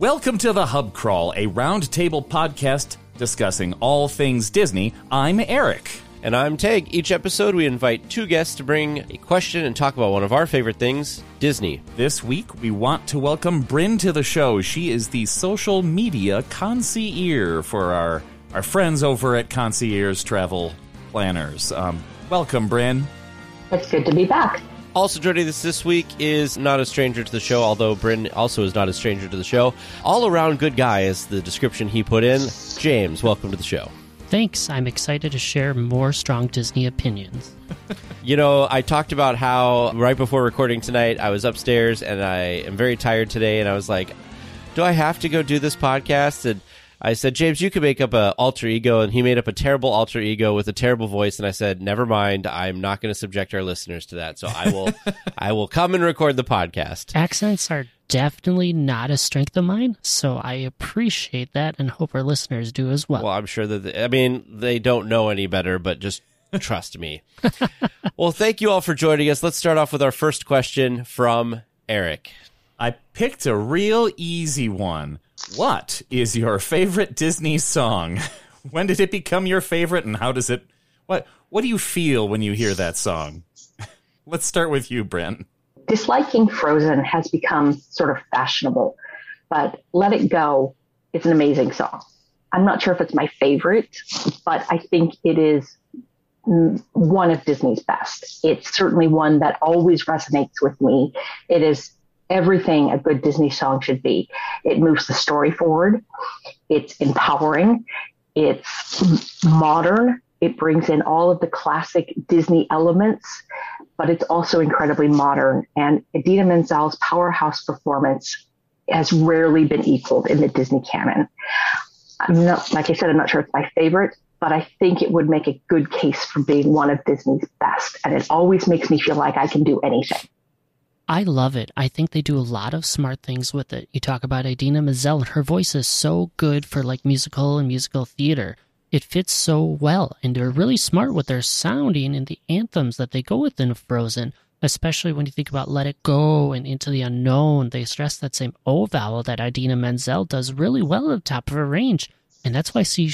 Welcome to the Hub Crawl, a roundtable podcast discussing all things Disney. I'm Erik. And I'm Tage. Each episode, we invite two guests to bring a question and talk about one of our favorite things, Disney. This week, we want to welcome Bryn to the show. She is the social media concierge for our, our friends over at Concierge Travel Planners. Um, welcome, Bryn. It's good to be back. Also joining us this week is not a stranger to the show, although Bryn also is not a stranger to the show. All around good guy is the description he put in. James, welcome to the show. Thanks. I'm excited to share more strong Disney opinions. you know, I talked about how right before recording tonight, I was upstairs and I am very tired today, and I was like, do I have to go do this podcast? And I said, James, you could make up a alter ego, and he made up a terrible alter ego with a terrible voice. And I said, never mind, I'm not going to subject our listeners to that. So I will, I will come and record the podcast. Accents are definitely not a strength of mine, so I appreciate that and hope our listeners do as well. Well, I'm sure that they, I mean they don't know any better, but just trust me. well, thank you all for joining us. Let's start off with our first question from Erik. I picked a real easy one. What is your favorite Disney song? when did it become your favorite and how does it what what do you feel when you hear that song? Let's start with you, Bryn. Disliking Frozen has become sort of fashionable, but Let It Go is an amazing song. I'm not sure if it's my favorite, but I think it is one of Disney's best. It's certainly one that always resonates with me. It is everything a good Disney song should be. It moves the story forward. It's empowering. It's modern. It brings in all of the classic Disney elements, but it's also incredibly modern. And Idina Menzel's powerhouse performance has rarely been equaled in the Disney canon. I'm not, like I said, I'm not sure it's my favorite, but I think it would make a good case for being one of Disney's best. And it always makes me feel like I can do anything. I love it. I think they do a lot of smart things with it. You talk about Idina Menzel, and her voice is so good for like musical and musical theater. It fits so well, and they're really smart with their sounding and the anthems that they go with in Frozen, especially when you think about Let It Go and Into the Unknown. They stress that same O vowel that Idina Menzel does really well at the top of her range, and that's why she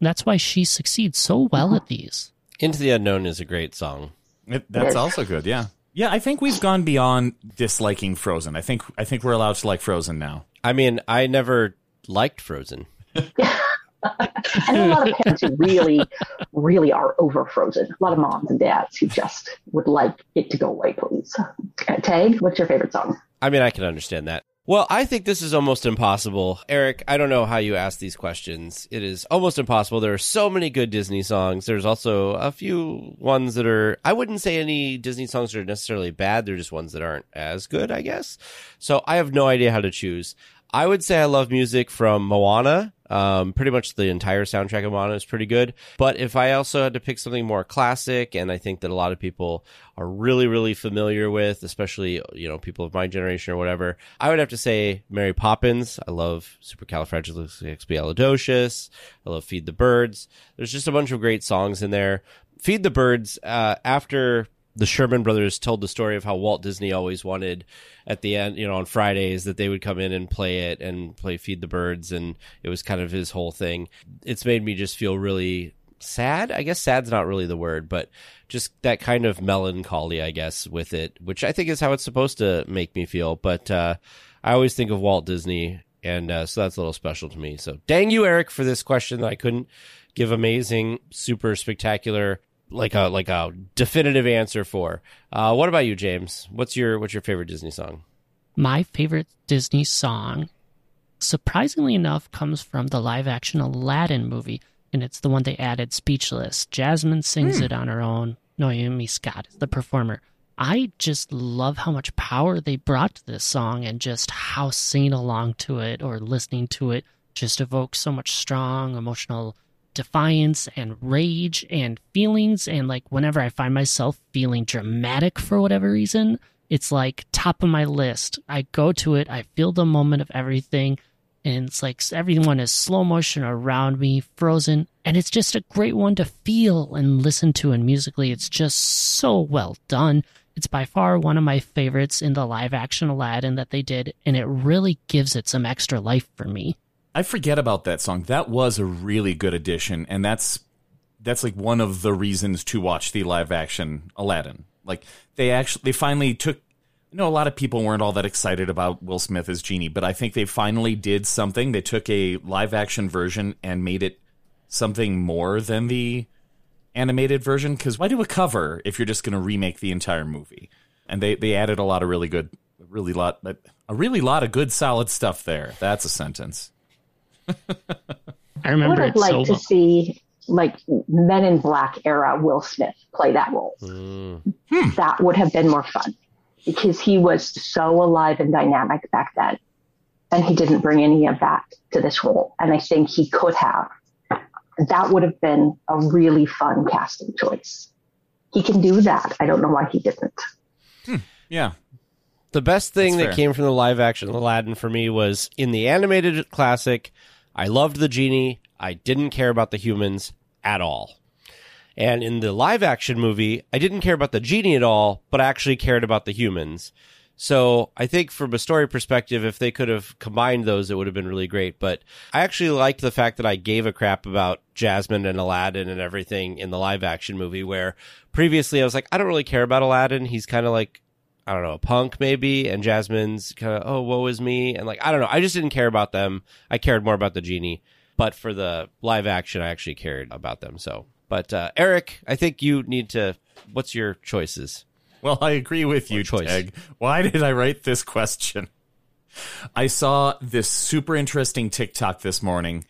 that's why she succeeds so well at mm-hmm. these. Into the Unknown is a great song. It, that's also good, yeah. Yeah, I think we've gone beyond disliking Frozen. I think I think we're allowed to like Frozen now. I mean, I never liked Frozen. I know a lot of parents who really, really are over Frozen. A lot of moms and dads who just would like it to go away, please. Uh, Tage, what's your favorite song? I mean, I can understand that. Well, I think this is almost impossible. Erik, I don't know how you ask these questions. It is almost impossible. There are so many good Disney songs. There's also a few ones that are, I wouldn't say any Disney songs are necessarily bad. They're just ones that aren't as good, I guess. So I have no idea how to choose. I would say I love music from Moana. Um, pretty much the entire soundtrack of Moana is pretty good. But if I also had to pick something more classic, and I think that a lot of people are really, really familiar with, especially, you know, people of my generation or whatever, I would have to say Mary Poppins. I love Supercalifragilisticexpialidocious. I love Feed the Birds. There's just a bunch of great songs in there. Feed the Birds, uh, after the Sherman brothers told the story of how Walt Disney always wanted at the end, you know, on Fridays that they would come in and play it and play Feed the Birds. And it was kind of his whole thing. It's made me just feel really sad. I guess sad's not really the word, but just that kind of melancholy, I guess, with it, which I think is how it's supposed to make me feel. But, uh, I always think of Walt Disney. And, uh, so that's a little special to me. So dang you, Erik, for this question that I couldn't give amazing, super spectacular like a like a definitive answer for. Uh, what about you, James? What's your what's your favorite Disney song? My favorite Disney song, surprisingly enough, comes from the live action Aladdin movie, and it's the one they added Speechless. Jasmine sings hmm. it on her own. Naomi Scott is the performer. I just love how much power they brought to this song and just how singing along to it or listening to it just evokes so much strong emotional defiance and rage and feelings. And like whenever I find myself feeling dramatic for whatever reason, it's like top of my list. I go to it, I feel the moment of everything. And it's like everyone is slow motion around me, frozen. And it's just a great one to feel and listen to. And musically, it's just so well done. It's by far one of my favorites in the live action Aladdin that they did, and it really gives it some extra life for me. I forget about that song. That was a really good addition, and that's that's like one of the reasons to watch the live action Aladdin. Like they actually they finally took I know a lot of people weren't all that excited about Will Smith as Genie, but I think they finally did something. They took a live action version and made it something more than the animated version. Because why do a cover if you're just going to remake the entire movie? And they they added a lot of really good, really lot, a really lot of good solid stuff there. That's a sentence. I I remember would it have liked so to well. see like Men in Black era Will Smith play that role. Mm. That would have been more fun because he was so alive and dynamic back then. And he didn't bring any of that to this role. And I think he could have. That would have been a really fun casting choice. He can do that. I don't know why he didn't. Hmm. Yeah, The best thing That's that fair. came from the live action Aladdin for me was in the animated classic, I loved the genie. I didn't care about the humans at all. And in the live action movie, I didn't care about the genie at all, but I actually cared about the humans. So I think from a story perspective, if they could have combined those, it would have been really great. But I actually liked the fact that I gave a crap about Jasmine and Aladdin and everything in the live action movie, where previously I was like, I don't really care about Aladdin. He's kind of like I don't know, a punk maybe, and Jasmine's kind of, oh, woe is me. And like, I don't know. I just didn't care about them. I cared more about the genie. But for the live action, I actually cared about them. So, but uh, Erik, I think you need to, what's your choices? Well, I agree with you, choice. Tage. Why did I write this question? I saw this super interesting TikTok this morning,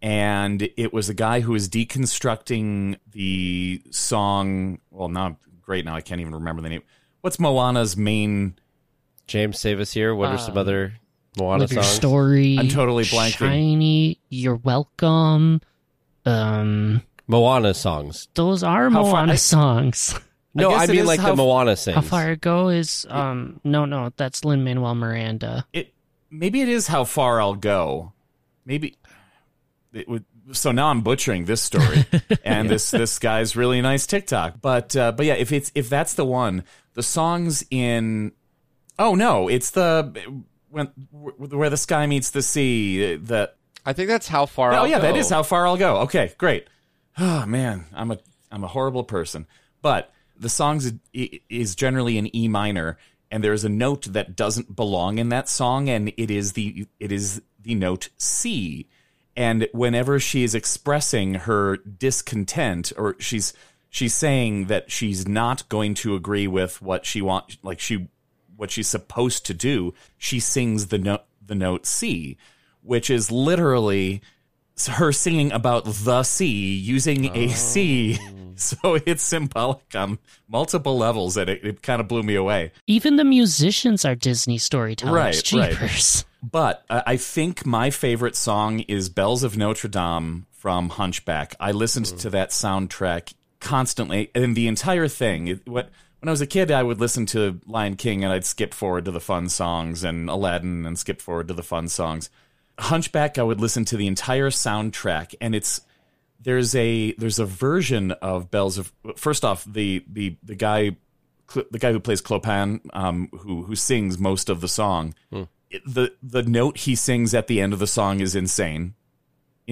and it was a guy who was deconstructing the song. Well, not great, now I can't even remember the name. What's Moana's main? James, save us here. What are some other Moana Live your songs? story. I'm totally blanking. Shiny, you're welcome. Um, Moana songs. those are How far- Moana I- songs. No, guess I, it mean is like how- the Moana sings. How far it go is um no no that's Lin Manuel Miranda. It maybe it is how far I'll go. Maybe it would. So now I'm butchering this story, and this this guy's really nice TikTok. But uh, but yeah, if it's if that's the one, the songs in oh no, it's the when where the sky meets the sea. The I think that's how far. oh I'll yeah, that go. is how far I'll go. Okay, great. Oh man, I'm a I'm a horrible person. But the songs is generally in E minor, and there is a note that doesn't belong in that song, and it is the it is the note C. And whenever she is expressing her discontent, or she's she's saying that she's not going to agree with what she want, like she what she's supposed to do, she sings the note the note C, which is literally her singing about the sea using a oh. C. So it's symbolic on multiple levels, and it, it kind of blew me away. Even the musicians are Disney storytellers. Right, right. But I I think my favorite song is Bells of Notre Dame from Hunchback. I listened mm. to that soundtrack constantly, and the entire thing. What when I was a kid, I would listen to Lion King, and I'd skip forward to the fun songs, and Aladdin, and skip forward to the fun songs. Hunchback, I would listen to the entire soundtrack, and it's there's a there's a version of Bells of first off the the the guy the guy who plays Clopin um who who sings most of the song it- the the note he sings at the end of the song is insane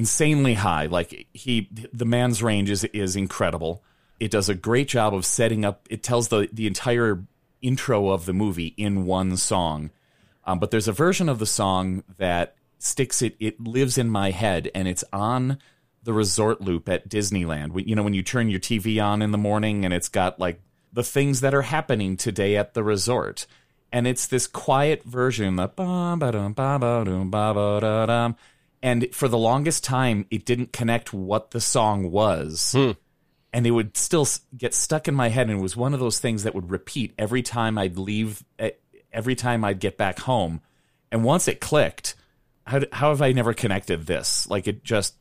insanely high like he the man's range is is incredible it does a great job of setting up it tells the the entire intro of the movie in one song um, but there's a version of the song that sticks it it lives in my head and it's on the resort loop at Disneyland. You know, when you turn your TV on in the morning and it's got like the things that are happening today at the resort. And it's this quiet version, the. And for the longest time, it didn't connect what the song was. Hmm. And it would still get stuck in my head. And it was one of those things that would repeat every time I'd leave, every time I'd get back home. And once it clicked, how, how have I never connected this? Like it just,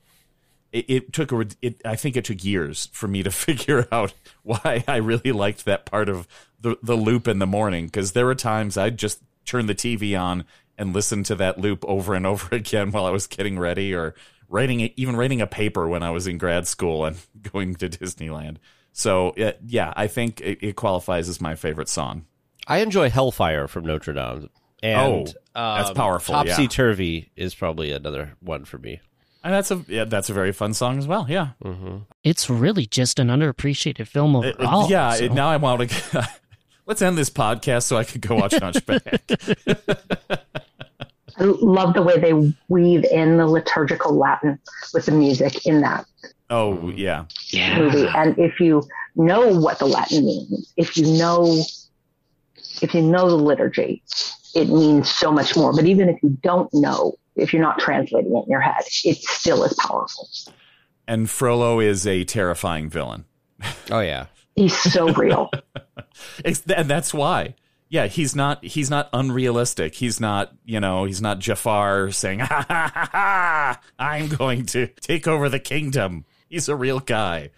it, it took a it I think it took years for me to figure out why I really liked that part of the the loop in the morning because there were times I'd just turn the TV on and listen to that loop over and over again while I was getting ready or writing even writing a paper when I was in grad school and going to Disneyland. So uh, yeah, I think it, it qualifies as my favorite song. I enjoy Hellfire from Notre Dame. And, Oh, that's um, powerful. Topsy Turvy is probably another one for me. And that's a yeah, that's a very fun song as well. Yeah, It's really just an underappreciated film It- it- overall. yeah. so- it- now I want to. Let's end this podcast so I could go watch Hunchback. I love the way they weave in the liturgical Latin with the music in that oh yeah, movie. And if you know what the Latin means, if you know, if you know the liturgy, it means so much more. But even if you don't know, if you're not translating it in your head, it still is powerful. and Frollo is a terrifying villain. Oh, yeah. He's so real. And that's why. Yeah, he's not he's not unrealistic. He's not, you know, he's not Jafar saying, ha, ha, ha, ha, I'm going to take over the kingdom. He's a real guy.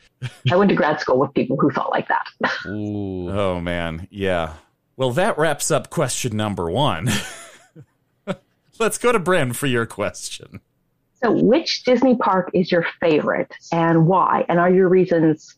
I went to grad school with people who thought like that. Ooh. Oh man, yeah. Well, that wraps up question number 1. Let's go to Bryn for your question. So, which Disney park is your favorite and why? And are your reasons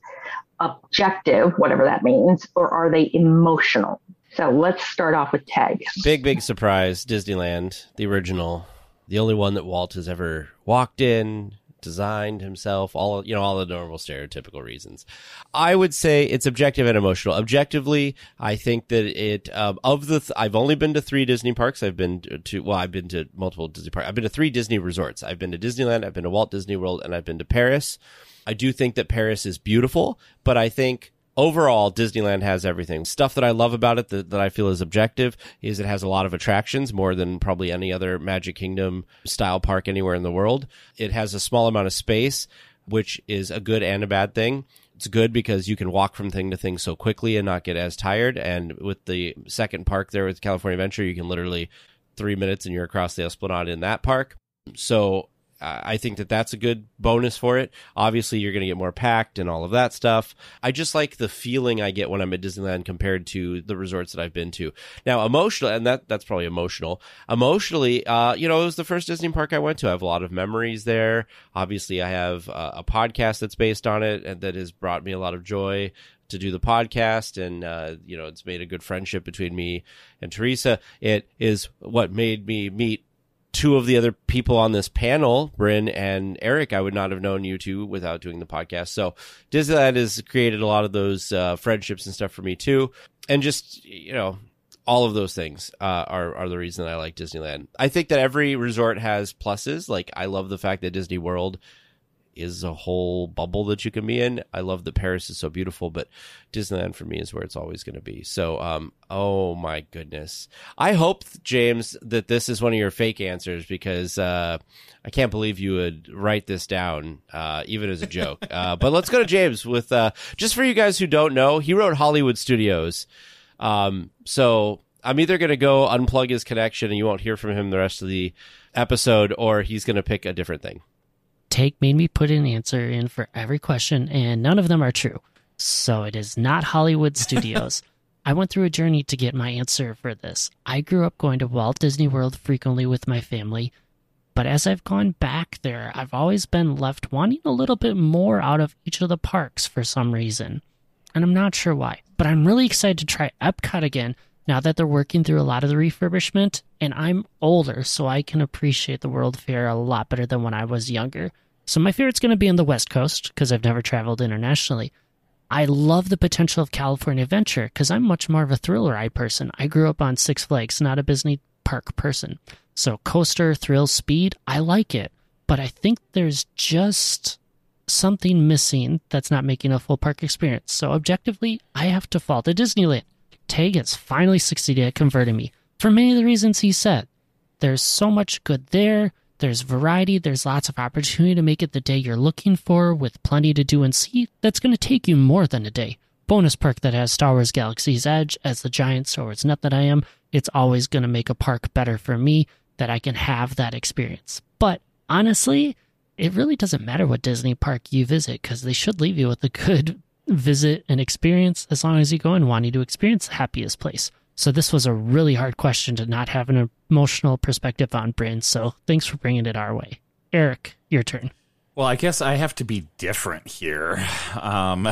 objective, whatever that means, or are they emotional? So, let's start off with Tage. Big, big surprise. Disneyland, the original, the only one that Walt has ever walked in, designed himself, all, you know, all the normal stereotypical reasons. I would say it's objective and emotional. Objectively, I think that it, um, of the, th- I've only been to three Disney parks. I've been to, well, I've been to multiple Disney parks. I've been to three Disney resorts. I've been to Disneyland, I've been to Walt Disney World, and I've been to Paris. I do think that Paris is beautiful, but I think overall Disneyland has everything. Stuff that I love about it that, that I feel is objective is it has a lot of attractions more than probably any other Magic Kingdom style park anywhere in the world. It has a small amount of space, which is a good and a bad thing. It's good because you can walk from thing to thing so quickly and not get as tired. And with the second park there with California Adventure, you can literally three minutes and you're across the Esplanade in that park. So I think that that's a good bonus for it. Obviously, you're going to get more packed and all of that stuff. I just like the feeling I get when I'm at Disneyland compared to the resorts that I've been to. Now, emotional, and that that's probably emotional. Emotionally, uh, you know, it was the first Disney park I went to. I have a lot of memories there. Obviously, I have a podcast that's based on it and that has brought me a lot of joy to do the podcast and uh, you know it's made a good friendship between me and teresa it is what made me meet two of the other people on this panel, Bryn and Erik, I would not have known you two without doing the podcast. So Disneyland has created a lot of those uh, friendships and stuff for me too, and just you know. All of those things uh, are are the reason I like Disneyland. I think that every resort has pluses. Like I love the fact that Disney World is a whole bubble that you can be in. I love that Paris is so beautiful, but Disneyland for me is where it's always going to be. So, um, oh my goodness. I hope, James, that this is one of your fake answers because, uh, I can't believe you would write this down, uh, even as a joke. uh, but let's go to James with, uh, just for you guys who don't know, he wrote Hollywood Studios. Um, so I'm either going to go unplug his connection and you won't hear from him the rest of the episode, or he's going to pick a different thing. Tage made me put an answer in for every question, and none of them are true. So it is not Hollywood Studios. I went through a journey to get my answer for this. I grew up going to Walt Disney World frequently with my family, but as I've gone back there, I've always been left wanting a little bit more out of each of the parks for some reason. And I'm not sure why, but I'm really excited to try Epcot again now that they're working through a lot of the refurbishment, and I'm older, so I can appreciate the World Fair a lot better than when I was younger. So my favorite's going to be on the West Coast because I've never traveled internationally. I love the potential of California Adventure because I'm much more of a thrill ride person. I grew up on Six Flags, not a Disney park person. So coaster, thrill, speed, I like it. But I think there's just something missing that's not making a full park experience. So objectively, I have to fall to Disneyland. Tage has finally succeeded at converting me for many of the reasons he said. There's so much good there. There's variety. There's lots of opportunity to make it the day you're looking for with plenty to do and see. That's going to take you more than a day. Bonus perk that has Star Wars Galaxy's Edge as the giant Star Wars nut that I am. It's always going to make a park better for me that I can have that experience. But honestly, it really doesn't matter what Disney park you visit because they should leave you with a good visit and experience as long as you go in wanting to experience the happiest place. So this was a really hard question to not have an emotional perspective on, Bryn. So thanks for bringing it our way. Erik, your turn. Well, I guess I have to be different here. Um,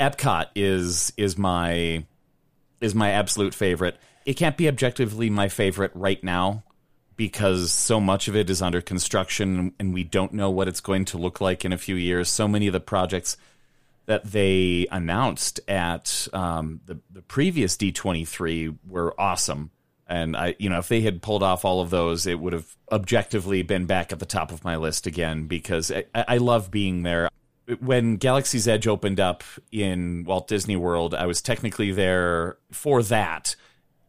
Epcot is is my is my absolute favorite. It can't be objectively my favorite right now because so much of it is under construction and we don't know what it's going to look like in a few years. So many of the projects that they announced at um, the, the previous D23 were awesome. And I, you know, if they had pulled off all of those, it would have objectively been back at the top of my list again because I, I love being there. When Galaxy's Edge opened up in Walt Disney World, I was technically there for that,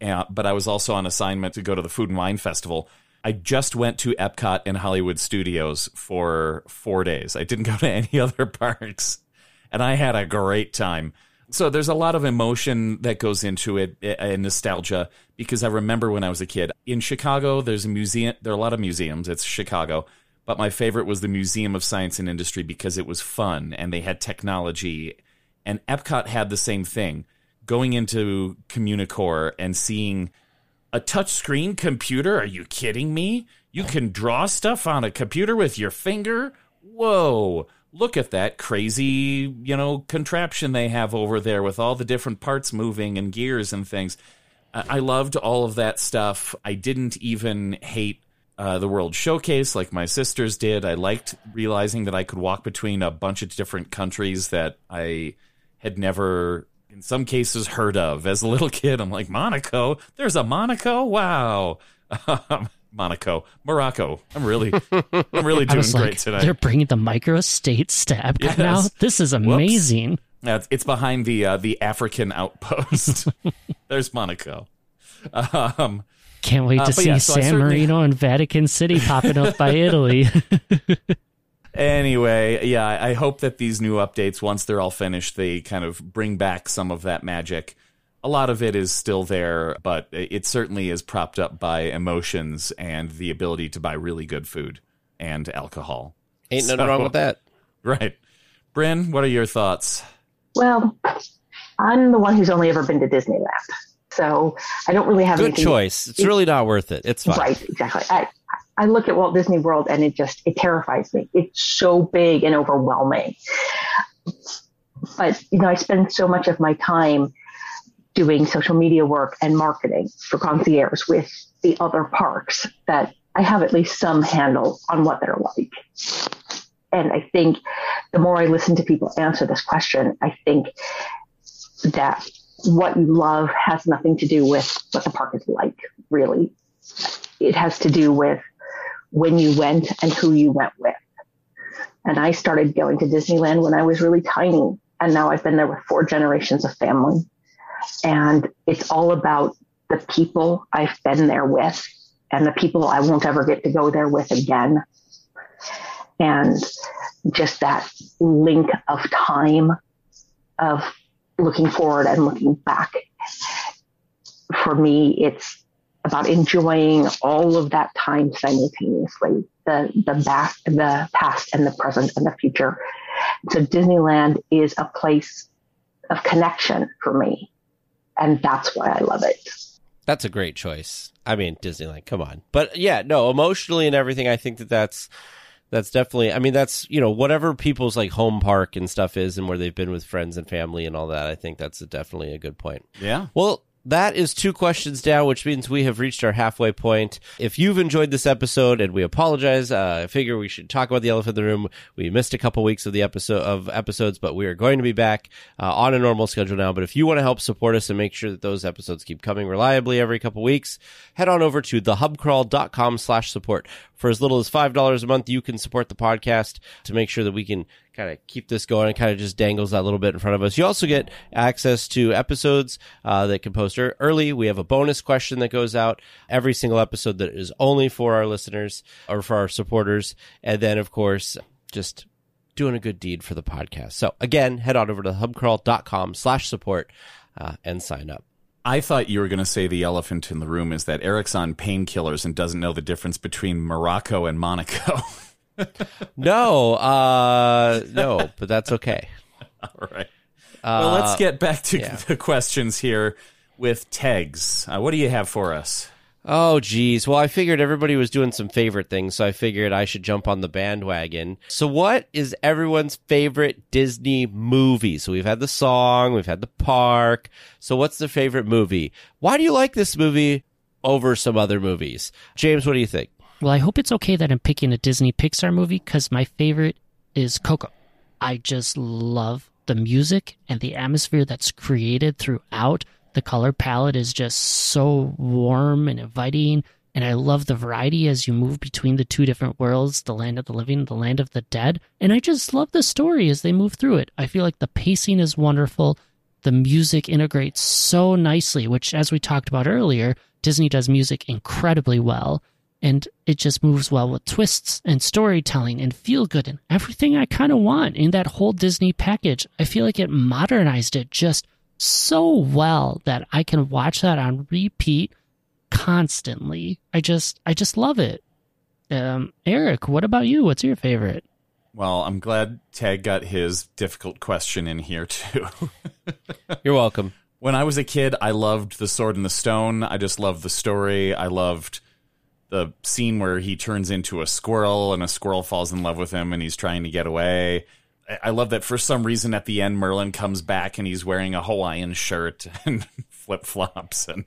uh, but I was also on assignment to go to the Food and Wine Festival. I just went to Epcot and Hollywood Studios for four days. I didn't go to any other parks, and I had a great time. So there's a lot of emotion that goes into it eh, eh, and nostalgia because I remember when I was a kid in Chicago. There's a museum. There are a lot of museums. It's Chicago, but my favorite was the Museum of Science and Industry because it was fun and they had technology. And Epcot had the same thing. Going into Communicore and seeing a touchscreen computer? Are you kidding me? You can draw stuff on a computer with your finger? Whoa look at that crazy, you know, contraption they have over there with all the different parts moving and gears and things. I loved all of that stuff. I didn't even hate uh, the World Showcase like my sisters did. I liked realizing that I could walk between a bunch of different countries that I had never, in some cases, heard of. As a little kid, I'm like, Monaco? There's a Monaco? Wow. Monaco, Morocco. I'm really, I'm really doing great like, today. They're bringing the microstates to Epcot Yes. now. This is amazing. It's- it's behind the uh, the African outpost. There's Monaco. Um, Can't wait Uh, to but see yeah, so San Marino and Vatican City popping up by Italy. anyway, yeah, I hope that these new updates, once they're all finished, they kind of bring back some of that magic. A lot of it is still there, but it certainly is propped up by emotions and the ability to buy really good food and alcohol. Ain't nothing So- wrong with that. Right. Bryn, what are your thoughts? Well, I'm the one who's only ever been to Disneyland. So I don't really have Good anything. choice. It's really not worth it. It's fine. Right, exactly. I, I look at Walt Disney World and it just, it terrifies me. It's so big and overwhelming. But, you know, I spend so much of my time doing social media work and marketing for concierge with the other parks that I have at least some handle on what they're like. And I think the more I listen to people answer this question, I think that what you love has nothing to do with what the park is like, really. It has to do with when you went and who you went with. And I started going to Disneyland when I was really tiny. And now I've been there with four generations of family. And it's all about the people I've been there with and the people I won't ever get to go there with again. And just that link of time of looking forward and looking back. For me, it's about enjoying all of that time simultaneously the the back the past and the present and the future so disneyland is a place of connection for me and that's why i love it That's a great choice. I mean, Disneyland, come on. But yeah, no, emotionally and everything, I think that that's that's definitely. I mean, that's you know whatever people's like home park and stuff is, and where they've been with friends and family and all that. I think that's definitely a good point. Yeah. Well, that is two questions down, which means we have reached our halfway point. If you've enjoyed this episode, and we apologize, uh, I figure we should talk about the elephant in the room. We missed a couple weeks of the episode of episodes, but we are going to be back uh, on a normal schedule now. But if you want to help support us and make sure that those episodes keep coming reliably every couple weeks, head on over to thehubcrawl.com slash support. For as little as $5 a month, you can support the podcast to make sure that we can kind of keep this going and kind of just dangles that little bit in front of us. You also get access to episodes uh, that can post early. We have a bonus question that goes out every single episode that is only for our listeners or for our supporters. And then, of course, just doing a good deed for the podcast. So again, head on over to hubcrawl.com slash support uh, and sign up. I thought you were going to say the elephant in the room is that Erik's on painkillers and doesn't know the difference between Morocco and Monaco. No, uh, no, but that's okay. All right. well, let's Uh, get back to yeah. the questions here with Tegs. Uh, what do you have for us? Oh, geez. Well, I figured everybody was doing some favorite things, so I figured I should jump on the bandwagon. So, what is everyone's favorite Disney movie? So, we've had the song, we've had the park. So, what's the favorite movie? Why do you like this movie over some other movies? James, what do you think? Well, I hope it's okay that I'm picking a Disney Pixar movie because my favorite is Coco. I just love the music and the atmosphere that's created throughout. The color palette is just so warm and inviting. And I love the variety as you move between the two different worlds, the land of the living, the land of the dead. And I just love the story as they move through it. I feel like the pacing is wonderful. The music integrates so nicely, which, as we talked about earlier, Disney does music incredibly well and it just moves well with twists and storytelling and feel good and everything I kind of want in that whole Disney package. I feel like it modernized it just so well that I can watch that on repeat constantly. I just I just love it. Um, Erik, what about you? What's your favorite? Well, I'm glad Tage got his difficult question in here too. You're welcome. When I was a kid, I loved The Sword and the Stone. I just loved the story. I loved the scene where he turns into a squirrel and a squirrel falls in love with him and he's trying to get away. I love that for some reason at the end Merlin comes back and he's wearing a Hawaiian shirt and flip flops and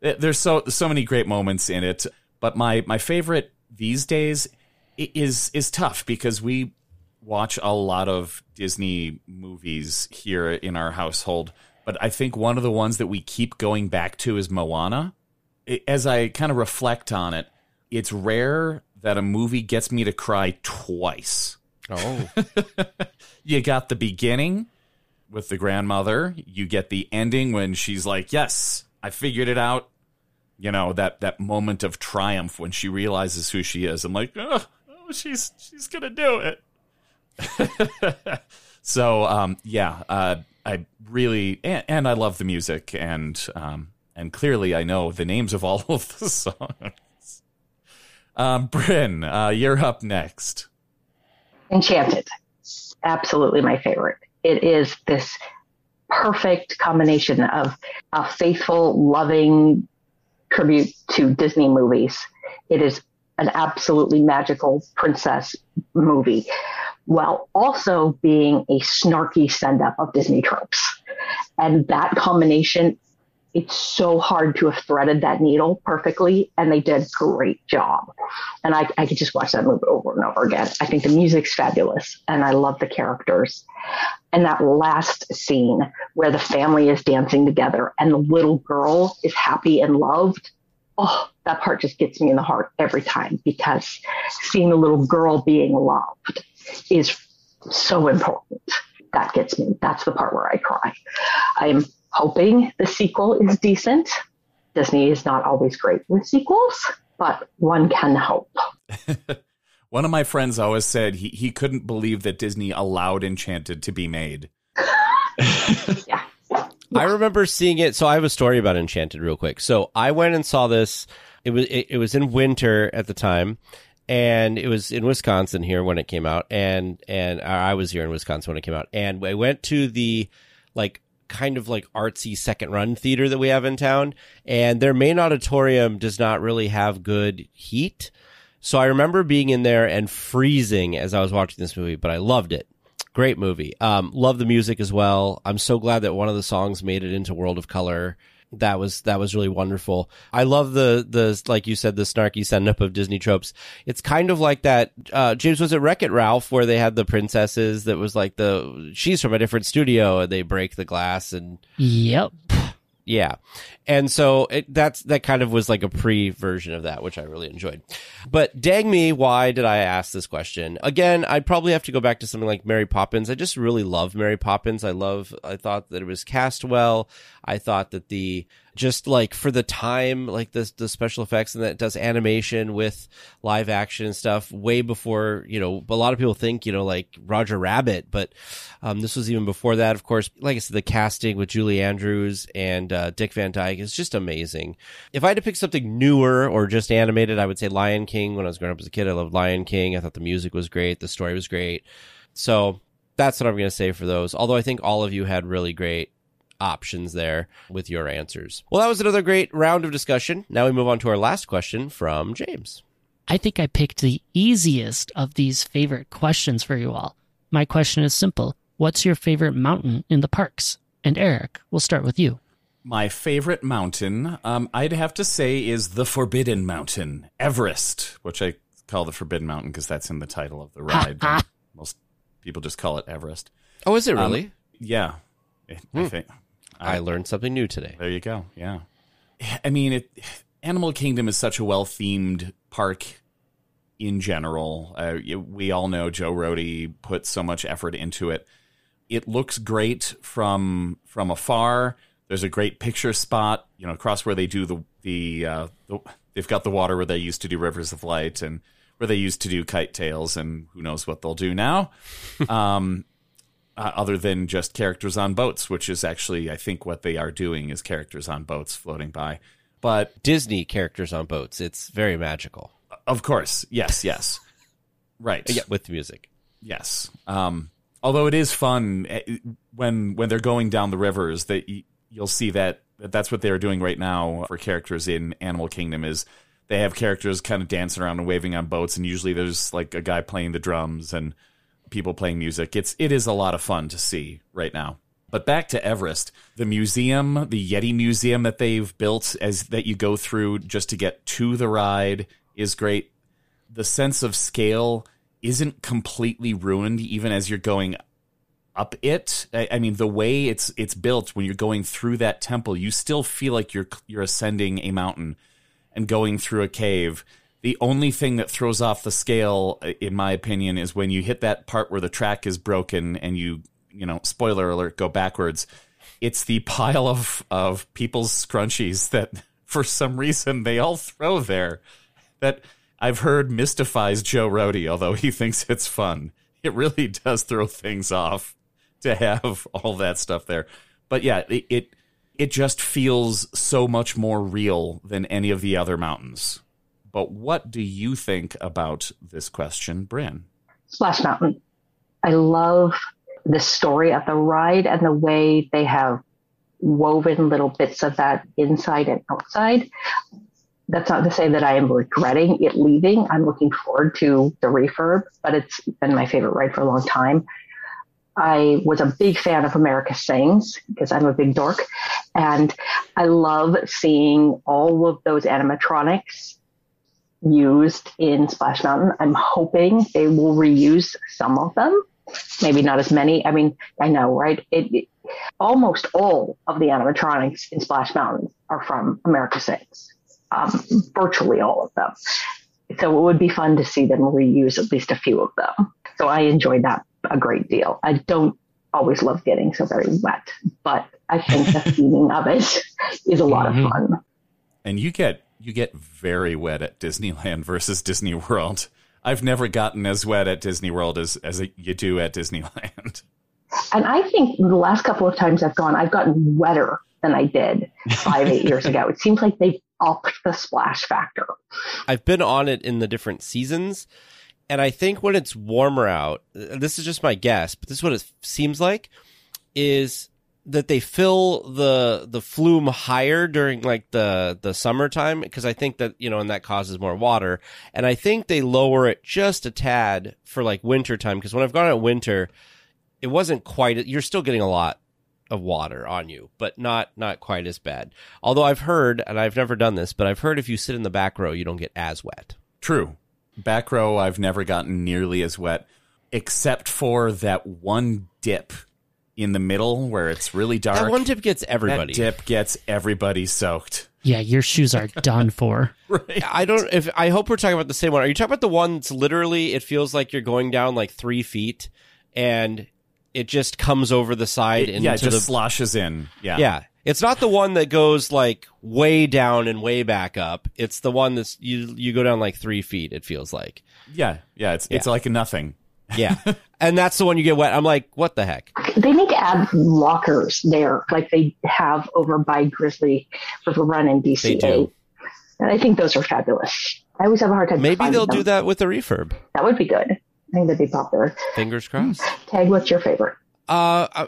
there's so so many great moments in it. But my my favorite these days is is tough because we watch a lot of Disney movies here in our household. But I think one of the ones that we keep going back to is Moana. As I kind of reflect on it, it's rare that a movie gets me to cry twice. Oh. you got the beginning with the grandmother, you get the ending when she's like, "Yes, I figured it out." You know, that that moment of triumph when she realizes who she is. I'm like, "Oh, oh she's she's going to do it." so, um, yeah, uh, I really and, and, I love the music and um, and clearly I know the names of all of the songs. Um, Bryn, uh, you're up next. Enchanted. Absolutely my favorite. It is this perfect combination of a faithful, loving tribute to Disney movies. It is an absolutely magical princess movie while also being a snarky send up of Disney tropes. And that combination it's so hard to have threaded that needle perfectly, and they did a great job. And I, I could just watch that movie over and over again. I think the music's fabulous, and I love the characters. And that last scene where the family is dancing together and the little girl is happy and loved, oh, that part just gets me in the heart every time because seeing the little girl being loved is so important. That gets me. That's the part where I cry. I'm hoping the sequel is decent. Disney is not always great with sequels, but one can hope. one of my friends always said he, he couldn't believe that Disney allowed Enchanted to be made. yeah. I remember seeing it. So I have a story about Enchanted real quick. So I went and saw this. It was it, it was in winter at the time, and it was in Wisconsin here when it came out, and and I was here in Wisconsin when it came out, and I went to the like kind of like artsy second run theater that we have in town. And their main auditorium does not really have good heat. So I remember being in there and freezing as I was watching this movie, but I loved it. Great movie. Um, love the music as well. I'm so glad that one of the songs made it into World of Color that was that was really wonderful. I love the the like you said the snarky send up of Disney tropes. It's kind of like that. Uh, James was it Wreck It Ralph where they had the princesses that was like the she's from a different studio and they break the glass and yep yeah. And so it, that's that kind of was like a pre version of that, which I really enjoyed. But dang me, why did I ask this question? Again, I'd probably have to go back to something like Mary Poppins. I just really love Mary Poppins. I love. I thought that it was cast well. I thought that the just like for the time, like the the special effects and that does animation with live action and stuff way before you know. A lot of people think you know like Roger Rabbit, but um, this was even before that. Of course, like I said, the casting with Julie Andrews and uh, Dick Van Dyke is just amazing. If I had to pick something newer or just animated, I would say Lion King. When I was growing up as a kid, I loved Lion King. I thought the music was great, the story was great. So that's what I'm going to say for those. Although I think all of you had really great options there with your answers. Well, that was another great round of discussion. Now we move on to our last question from James. I think I picked the easiest of these favorite questions for you all. My question is simple What's your favorite mountain in the parks? And Erik, we'll start with you. My favorite mountain, um, I'd have to say, is the Forbidden Mountain, Everest, which I call the Forbidden Mountain because that's in the title of the ride. Most people just call it Everest. Oh, is it really? Um, yeah, I Hmm. think. I learned something new today. There you go. Yeah. I mean, it, Animal Kingdom is such a well themed park in general. Uh, we all know Joe Rohde put so much effort into it. It looks great from from afar. There's a great picture spot, you know, across where they do the the, uh, the they've got the water where they used to do Rivers of Light and where they used to do KiteTails and who knows what they'll do now. um, uh, other than just characters on boats, which is actually, I think, what they are doing is characters on boats floating by. But Disney characters on boats. It's very magical. of course, yes, yes, right, Yeah, with music. yes. Um, although it is fun eh, when when they're going down the rivers, that you'll see that, that that's what they are doing right now for characters in Animal Kingdom is they have characters kind of dancing around and waving on boats, and usually there's like a guy playing the drums and people playing music. It's it is a lot of fun to see right now. But back to Everest, the museum, the Yeti Museum that they've built as that you go through just to get to the ride is great. The sense of scale isn't completely ruined even as you're going up it. I, I mean, the way it's it's built when you're going through that temple, you still feel like you're you're ascending a mountain and going through a cave. The only thing that throws off the scale, in my opinion, is when you hit that part where the track is broken and you, you know, spoiler alert, go backwards. It's the pile of, of people's scrunchies that for some reason they all throw there that I've heard mystifies Joe Rohde, although he thinks it's fun. It really does throw things off to have all that stuff there. But yeah, it, it it just feels so much more real than any of the other mountains. But what do you think about this question, Bryn? Splash Mountain. I love the story of the ride and the way they have woven little bits of that inside and outside. That's not to say that I am regretting it leaving. I'm looking forward to the refurb, but it's been my favorite ride for a long time. I was a big fan of America Sings because I'm a big dork. And I love seeing all of those animatronics used in Splash Mountain. I'm hoping they will reuse some of them, maybe not as many. I mean, I know, right? It, it- almost all of the animatronics in Splash Mountain are from America Sings, um, virtually all of them. So it would be fun to see them reuse at least a few of them. So I enjoyed that a great deal. I don't always love getting so very wet, but I think the feeling of it is a lot Mhm. of fun. And you get you get very wet at Disneyland versus Disney World. I've never gotten as wet at Disney World as as you do at Disneyland. And I think the last couple of times I've gone, I've gotten wetter than I did five, eight years ago. It seems like they've upped the splash factor. I've been on it in the different seasons, and I think when it's warmer out, this is just my guess, but this is what it seems like, is that they fill the the flume higher during like the the summertime because I think that you know and that causes more water, and I think they lower it just a tad for like winter time because when I've gone at winter, it wasn't quite. You're still getting a lot of water on you, but not not quite as bad. Although I've heard, and I've never done this, but I've heard if you sit in the back row, you don't get as wet. True. Back row, I've never gotten nearly as wet, except for that one dip in the middle where it's really dark. That one dip gets everybody. That dip gets everybody soaked. Yeah, your shoes are done for. Right. I don't. If I hope we're talking about the same one. Are you talking about the one that's literally? It feels like you're going down like three feet, and it just comes over the side It- into yeah, it just the. sloshes in. Yeah. yeah, it's not the one that goes like way down and way back up. It's the one that's you you go down like three feet. It feels like. Yeah. Yeah. It's it's Yeah. like nothing. Yeah, and that's the one you get wet. I'm like, what the heck? They need to add lockers there, like they have over by Grizzly River Run in DCA. And I think those are fabulous. I always have a hard time. Maybe they'll them. do that with the refurb. That would be good. I think that'd be popular. Fingers crossed. Tage, what's your favorite? Uh, uh,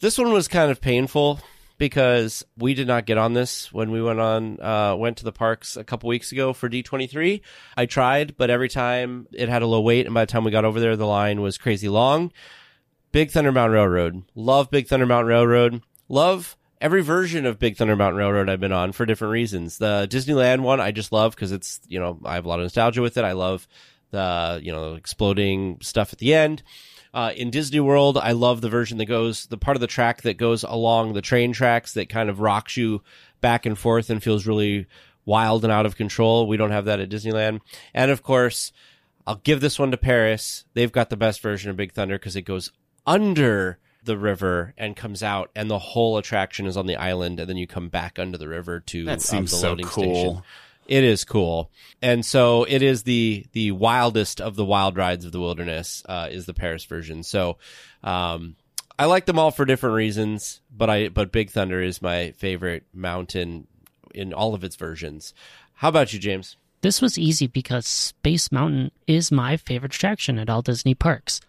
this one was kind of painful because we did not get on this when we went on uh, went to the parks a couple weeks ago for D23. I tried, but every time it had a low wait, and by the time we got over there, the line was crazy long. Big Thunder Mountain Railroad. Love Big Thunder Mountain Railroad. Love every version of Big Thunder Mountain Railroad I've been on for different reasons. The Disneyland one I just love because it's, you know, I have a lot of nostalgia with it. I love the, you know, exploding stuff at the end. Uh, in Disney World, I love the version that goes, the part of the track that goes along the train tracks that kind of rocks you back and forth and feels really wild and out of control. We don't have that at Disneyland. And of course, I'll give this one to Paris. They've got the best version of Big Thunder because it goes under the river and comes out, and the whole attraction is on the island, and then you come back under the river to That um, seems the so loading cool. station. It is cool, and so it is the the wildest of the wild rides of the wilderness. Uh, is the Paris version. So, um, I like them all for different reasons, but I but Big Thunder is my favorite mountain in all of its versions. How about you, James? This was easy because Space Mountain is my favorite attraction at all Disney parks.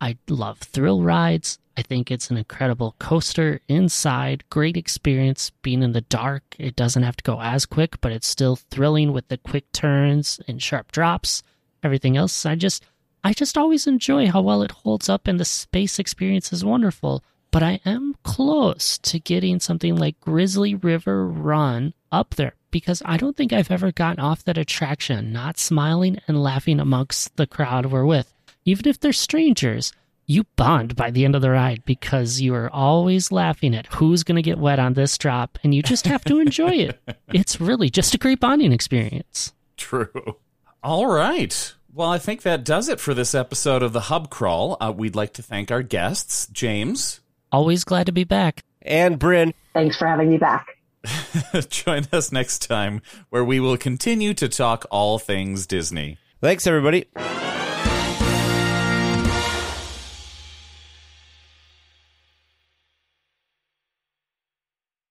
I love thrill rides. I think it's an incredible coaster inside, great experience being in the dark. It doesn't have to go as quick, but it's still thrilling with the quick turns and sharp drops. Everything else, I just I just always enjoy how well it holds up and the space experience is wonderful. But I am close to getting something like Grizzly River Run up there because I don't think I've ever gotten off that attraction not smiling and laughing amongst the crowd we're with. Even if they're strangers, you bond by the end of the ride because you are always laughing at who's going to get wet on this drop and you just have to enjoy it. It's really just a great bonding experience. True. All right. Well, I think that does it for this episode of the Hub Crawl. Uh, we'd like to thank our guests, James. Always glad to be back. And Bryn, Thanks for having me back. Join us next time where we will continue to talk all things Disney. thanks everybody.